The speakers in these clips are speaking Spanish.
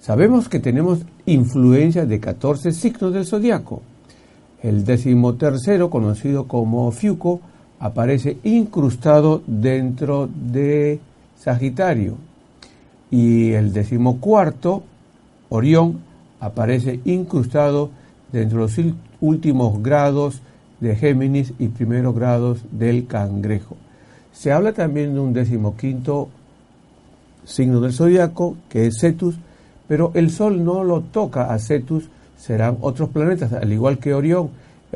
Sabemos que tenemos influencia de 14 signos del zodiaco. El decimotercero, conocido como Fiuco, aparece incrustado dentro de Sagitario. Y el decimocuarto, Orión, aparece incrustado dentro de los últimos grados de Géminis y primeros grados del Cangrejo. Se habla también de un decimoquinto signo del zodiaco, que es Cetus, pero el Sol no lo toca a Cetus, serán otros planetas, al igual que Orión.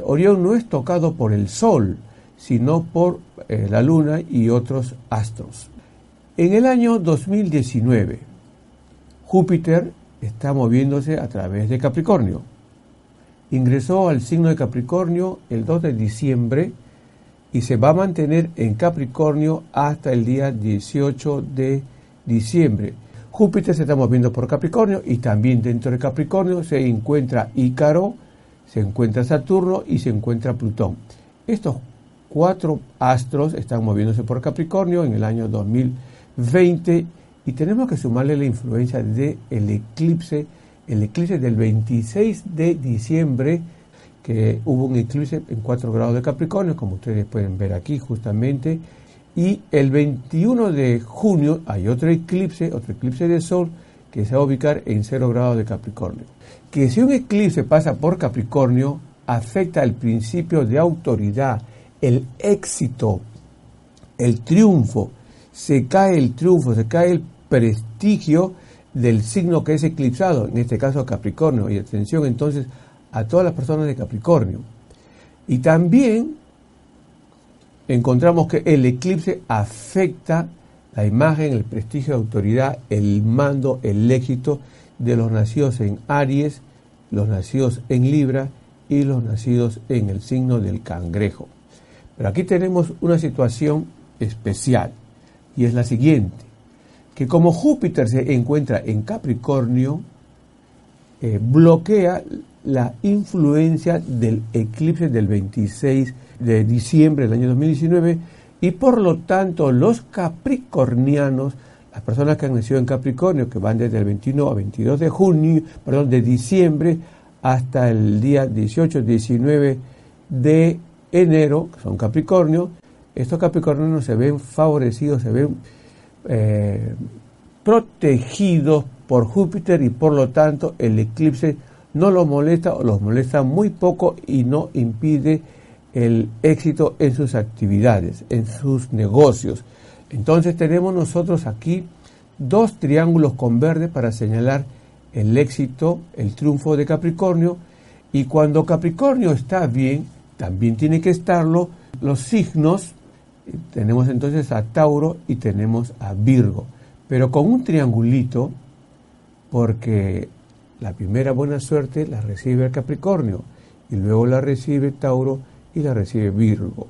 Orión no es tocado por el Sol, sino por eh, la Luna y otros astros. En el año 2019, Júpiter está moviéndose a través de Capricornio. Ingresó al signo de Capricornio el 2 de diciembre y se va a mantener en Capricornio hasta el día 18 de diciembre. Júpiter se está moviendo por Capricornio y también dentro de Capricornio se encuentra Ícaro, se encuentra Saturno y se encuentra Plutón. Estos cuatro astros están moviéndose por Capricornio en el año 2020 y tenemos que sumarle la influencia del eclipse, el eclipse del 26 de diciembre, que hubo un eclipse en 4 grados de Capricornio, como ustedes pueden ver aquí justamente, y el 21 de junio hay otro eclipse, otro eclipse de Sol, que se va a ubicar en 0 grados de Capricornio. Que si un eclipse pasa por Capricornio, afecta el principio de autoridad, el éxito, el triunfo. Se cae el triunfo, se cae el prestigio del signo que es eclipsado, en este caso Capricornio. Y atención entonces a todas las personas de Capricornio. Y también encontramos que el eclipse afecta la imagen, el prestigio de autoridad, el mando, el éxito de los nacidos en Aries, los nacidos en Libra y los nacidos en el signo del cangrejo. Pero aquí tenemos una situación especial y es la siguiente, que como Júpiter se encuentra en Capricornio, eh, bloquea la influencia del eclipse del 26 de diciembre del año 2019 y por lo tanto los capricornianos, las personas que han nacido en Capricornio, que van desde el 21 a 22 de junio, perdón, de diciembre hasta el día 18, 19 de enero, que son Capricornio, estos Capricornianos se ven favorecidos, se ven eh, protegidos por Júpiter y por lo tanto el eclipse no los molesta o los molesta muy poco y no impide el éxito en sus actividades, en sus negocios. Entonces tenemos nosotros aquí dos triángulos con verde para señalar el éxito, el triunfo de Capricornio. Y cuando Capricornio está bien, también tiene que estarlo los signos. Tenemos entonces a Tauro y tenemos a Virgo. Pero con un triangulito, porque la primera buena suerte la recibe el Capricornio y luego la recibe Tauro y la recibe Virgo.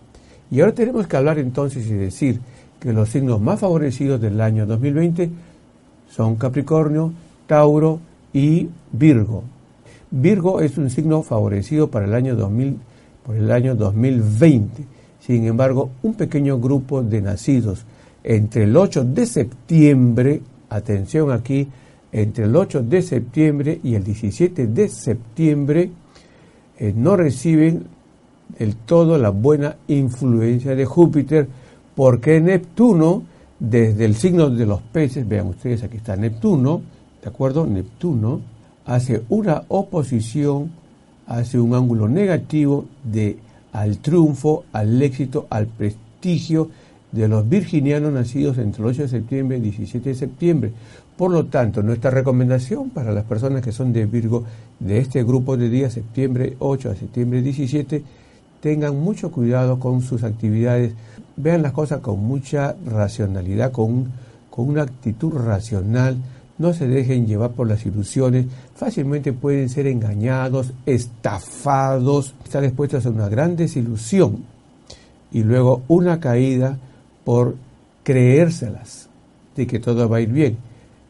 Y ahora tenemos que hablar entonces y decir que los signos más favorecidos del año 2020 son Capricornio, Tauro y Virgo. Virgo es un signo favorecido para el año 2000, por el año 2020. Sin embargo, un pequeño grupo de nacidos entre el 8 de septiembre, atención aquí, entre el 8 de septiembre y el 17 de septiembre, eh, no reciben el todo la buena influencia de Júpiter, porque Neptuno, desde el signo de los peces, vean ustedes, aquí está Neptuno, ¿de acuerdo? Neptuno hace una oposición, hace un ángulo negativo de, al triunfo, al éxito, al prestigio de los virginianos nacidos entre el 8 de septiembre y el 17 de septiembre. Por lo tanto, nuestra recomendación para las personas que son de Virgo de este grupo de días, septiembre 8 a septiembre 17, tengan mucho cuidado con sus actividades, vean las cosas con mucha racionalidad, con, con una actitud racional, no se dejen llevar por las ilusiones, fácilmente pueden ser engañados, estafados, estar expuestos a una gran desilusión y luego una caída por creérselas de que todo va a ir bien.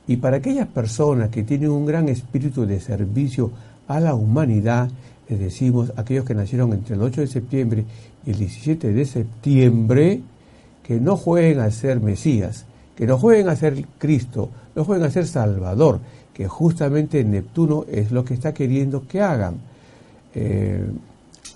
Y para aquellas personas que tienen un gran espíritu de servicio a la humanidad, les decimos, aquellos que nacieron entre el 8 de septiembre y el 17 de septiembre, que no jueguen a ser Mesías, que no jueguen a ser Cristo, no jueguen a ser Salvador, que justamente Neptuno es lo que está queriendo que hagan. Eh,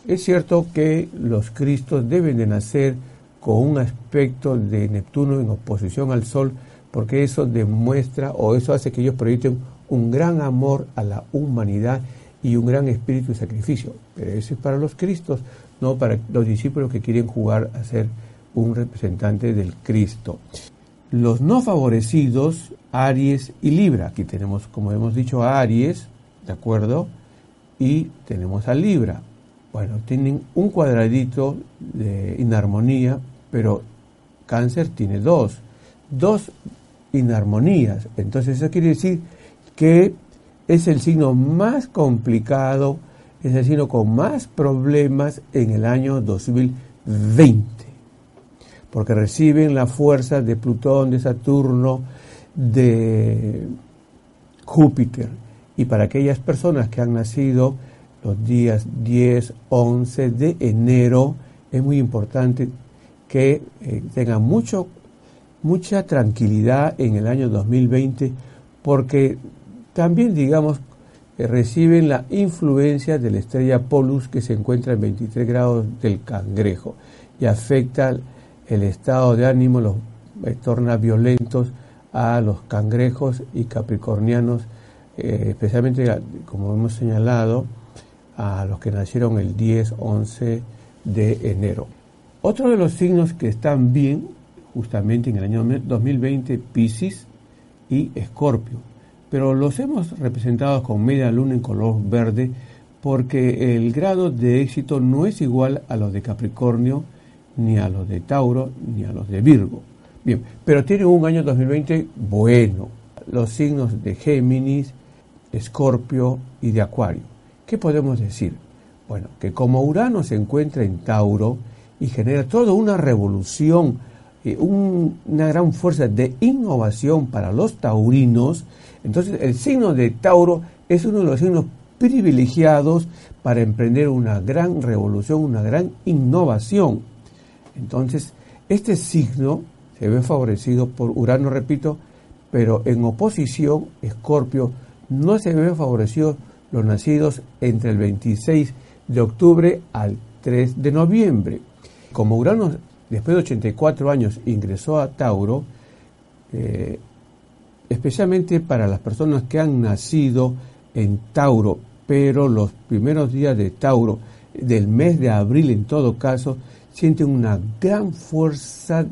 es cierto que los Cristos deben de nacer con un aspecto de Neptuno en oposición al Sol, porque eso demuestra o eso hace que ellos proyecten un gran amor a la humanidad y un gran espíritu de sacrificio. Pero eso es para los Cristos, no para los discípulos que quieren jugar a ser un representante del Cristo. Los no favorecidos, Aries y Libra. Aquí tenemos, como hemos dicho, a Aries, ¿de acuerdo? Y tenemos a Libra. Bueno, tienen un cuadradito de inarmonía, pero Cáncer tiene dos. Dos inarmonías. Entonces eso quiere decir que es el signo más complicado, es el signo con más problemas en el año 2020 porque reciben la fuerza de Plutón, de Saturno, de Júpiter. Y para aquellas personas que han nacido los días 10, 11 de enero, es muy importante que eh, tengan mucho, mucha tranquilidad en el año 2020, porque también, digamos, reciben la influencia de la estrella Polus que se encuentra en 23 grados del cangrejo y afecta el estado de ánimo los eh, torna violentos a los cangrejos y capricornianos, eh, especialmente, como hemos señalado, a los que nacieron el 10, 11 de enero. Otro de los signos que están bien, justamente en el año 2020, Pisces y Escorpio, pero los hemos representado con media luna en color verde porque el grado de éxito no es igual a los de Capricornio, ni a los de Tauro, ni a los de Virgo. Bien, pero tiene un año 2020 bueno. Los signos de Géminis, Escorpio y de Acuario. ¿Qué podemos decir? Bueno, que como Urano se encuentra en Tauro y genera toda una revolución, una gran fuerza de innovación para los taurinos, entonces el signo de Tauro es uno de los signos privilegiados para emprender una gran revolución, una gran innovación. Entonces, este signo se ve favorecido por Urano, repito, pero en oposición, Escorpio no se ve favorecido los nacidos entre el 26 de octubre al 3 de noviembre. Como Urano, después de 84 años, ingresó a Tauro, eh, especialmente para las personas que han nacido en Tauro, pero los primeros días de Tauro, del mes de abril en todo caso, sienten una gran fuerza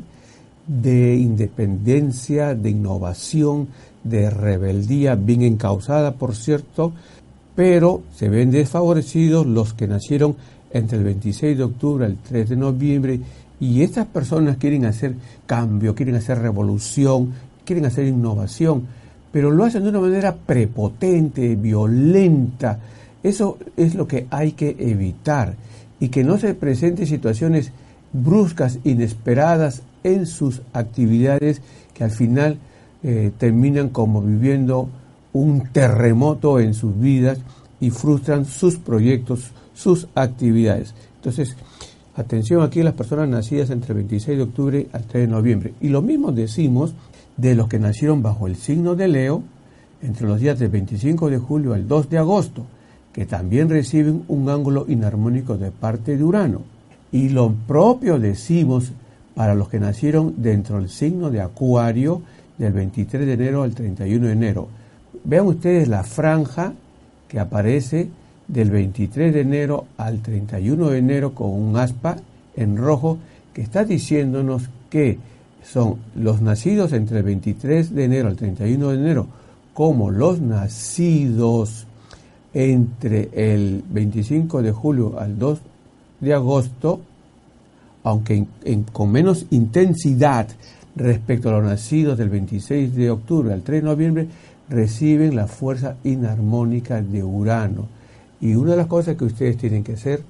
de independencia, de innovación, de rebeldía, bien encausada, por cierto, pero se ven desfavorecidos los que nacieron entre el 26 de octubre al 3 de noviembre y estas personas quieren hacer cambio, quieren hacer revolución, quieren hacer innovación, pero lo hacen de una manera prepotente, violenta. Eso es lo que hay que evitar y que no se presenten situaciones bruscas, inesperadas en sus actividades que al final eh, terminan como viviendo un terremoto en sus vidas y frustran sus proyectos, sus actividades. Entonces, atención aquí a las personas nacidas entre el 26 de octubre al 3 de noviembre. Y lo mismo decimos de los que nacieron bajo el signo de Leo entre los días del 25 de julio al 2 de agosto que también reciben un ángulo inarmónico de parte de Urano. Y lo propio decimos para los que nacieron dentro del signo de Acuario del 23 de enero al 31 de enero. Vean ustedes la franja que aparece del 23 de enero al 31 de enero con un aspa en rojo que está diciéndonos que son los nacidos entre el 23 de enero al 31 de enero como los nacidos entre el 25 de julio al 2 de agosto, aunque con menos intensidad respecto a los nacidos del 26 de octubre al 3 de noviembre, reciben la fuerza inarmónica de Urano. Y una de las cosas que ustedes tienen que hacer,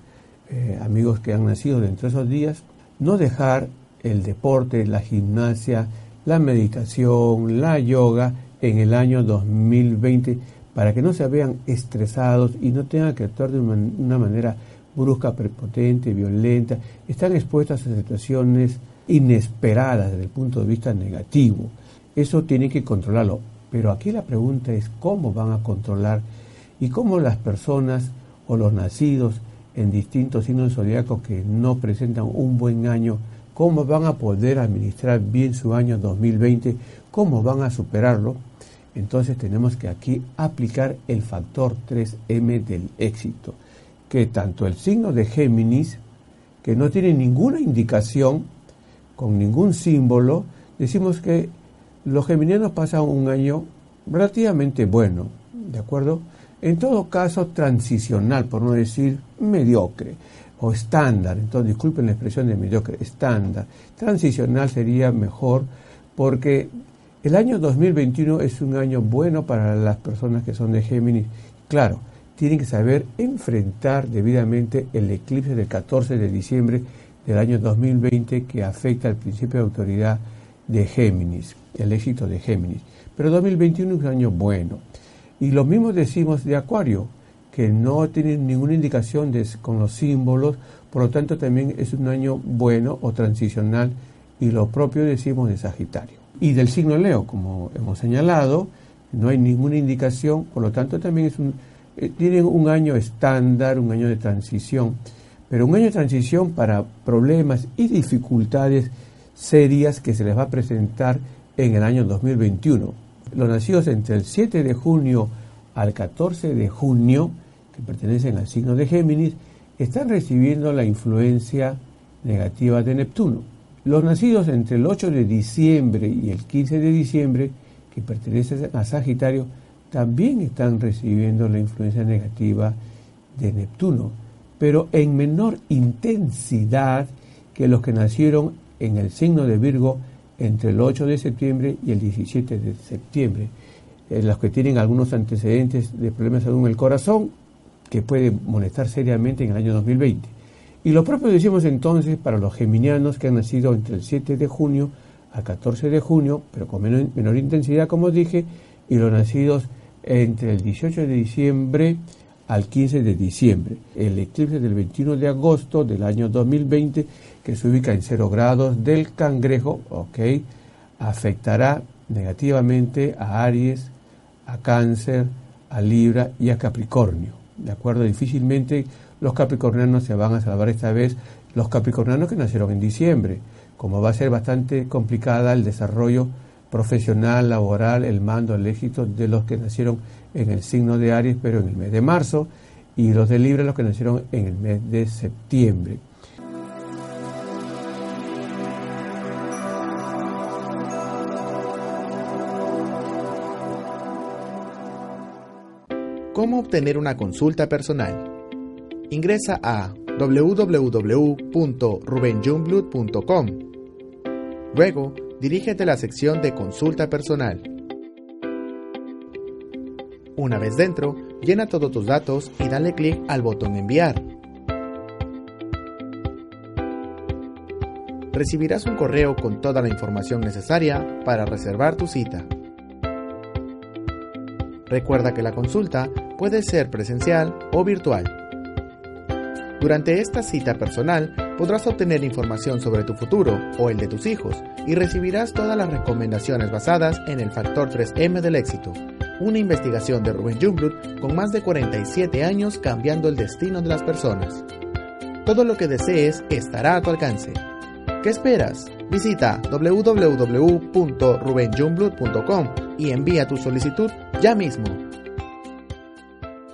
eh, amigos que han nacido dentro de esos días, no dejar el deporte, la gimnasia, la meditación, la yoga en el año 2020 para que no se vean estresados y no tengan que actuar de una manera brusca, prepotente, violenta. Están expuestos a situaciones inesperadas desde el punto de vista negativo. Eso tienen que controlarlo. Pero aquí la pregunta es cómo van a controlar y cómo las personas o los nacidos en distintos signos zodiacos que no presentan un buen año, cómo van a poder administrar bien su año 2020, cómo van a superarlo. Entonces tenemos que aquí aplicar el factor 3M del éxito, que tanto el signo de Géminis, que no tiene ninguna indicación, con ningún símbolo, decimos que los geminianos pasan un año relativamente bueno, ¿de acuerdo? En todo caso, transicional, por no decir mediocre o estándar. Entonces, disculpen la expresión de mediocre, estándar. Transicional sería mejor porque el año 2021 es un año bueno para las personas que son de Géminis. Claro, tienen que saber enfrentar debidamente el eclipse del 14 de diciembre del año 2020 que afecta al principio de autoridad de Géminis, el éxito de Géminis. Pero 2021 es un año bueno. Y lo mismo decimos de Acuario, que no tiene ninguna indicación de, con los símbolos, por lo tanto también es un año bueno o transicional, y lo propio decimos de Sagitario. Y del signo Leo, como hemos señalado, no hay ninguna indicación, por lo tanto también es eh, tienen un año estándar, un año de transición, pero un año de transición para problemas y dificultades serias que se les va a presentar en el año 2021 los nacidos entre el 7 de junio al 14 de junio, que pertenecen al signo de Géminis, están recibiendo la influencia negativa de Neptuno. Los nacidos entre el 8 de diciembre y el 15 de diciembre, que pertenecen a Sagitario, también están recibiendo la influencia negativa de Neptuno, pero en menor intensidad que los que nacieron en el signo de Virgo entre el 8 de septiembre y el 17 de septiembre. Eh, los que tienen algunos antecedentes de problemas de salud en el corazón, que puede molestar seriamente en el año 2020. Y lo propio decimos entonces para los geminianos que han nacido entre el 7 de junio al 14 de junio, pero con menor, menor intensidad, como dije, y los nacidos entre el 18 de diciembre al 15 de diciembre. El eclipse del 21 de agosto del año 2020 que se ubica en 0 grados del cangrejo, afectará negativamente a Aries, a Cáncer, a Libra y a Capricornio. ¿De acuerdo? Difícilmente los capricornianos se van a salvar esta vez, los capricornianos que nacieron en diciembre, como va a ser bastante complicada el desarrollo profesional, laboral, el mando, el éxito de los que nacieron en el signo de Aries, pero en el mes de marzo, y los de Libra, los que nacieron en el mes de septiembre. ¿Cómo obtener una consulta personal? Ingresa a www.rubenjungblood.com. Luego, dirígete a la sección de consulta personal. Una vez dentro, llena todos tus datos y dale clic al botón enviar. Recibirás un correo con toda la información necesaria para reservar tu cita. Recuerda que la consulta puede ser presencial o virtual. Durante esta cita personal podrás obtener información sobre tu futuro o el de tus hijos y recibirás todas las recomendaciones basadas en el factor 3M del éxito, una investigación de Rubén Jungblut con más de 47 años cambiando el destino de las personas. Todo lo que desees estará a tu alcance. ¿Qué esperas? Visita www.rubenjungblut.com y envía tu solicitud ya mismo.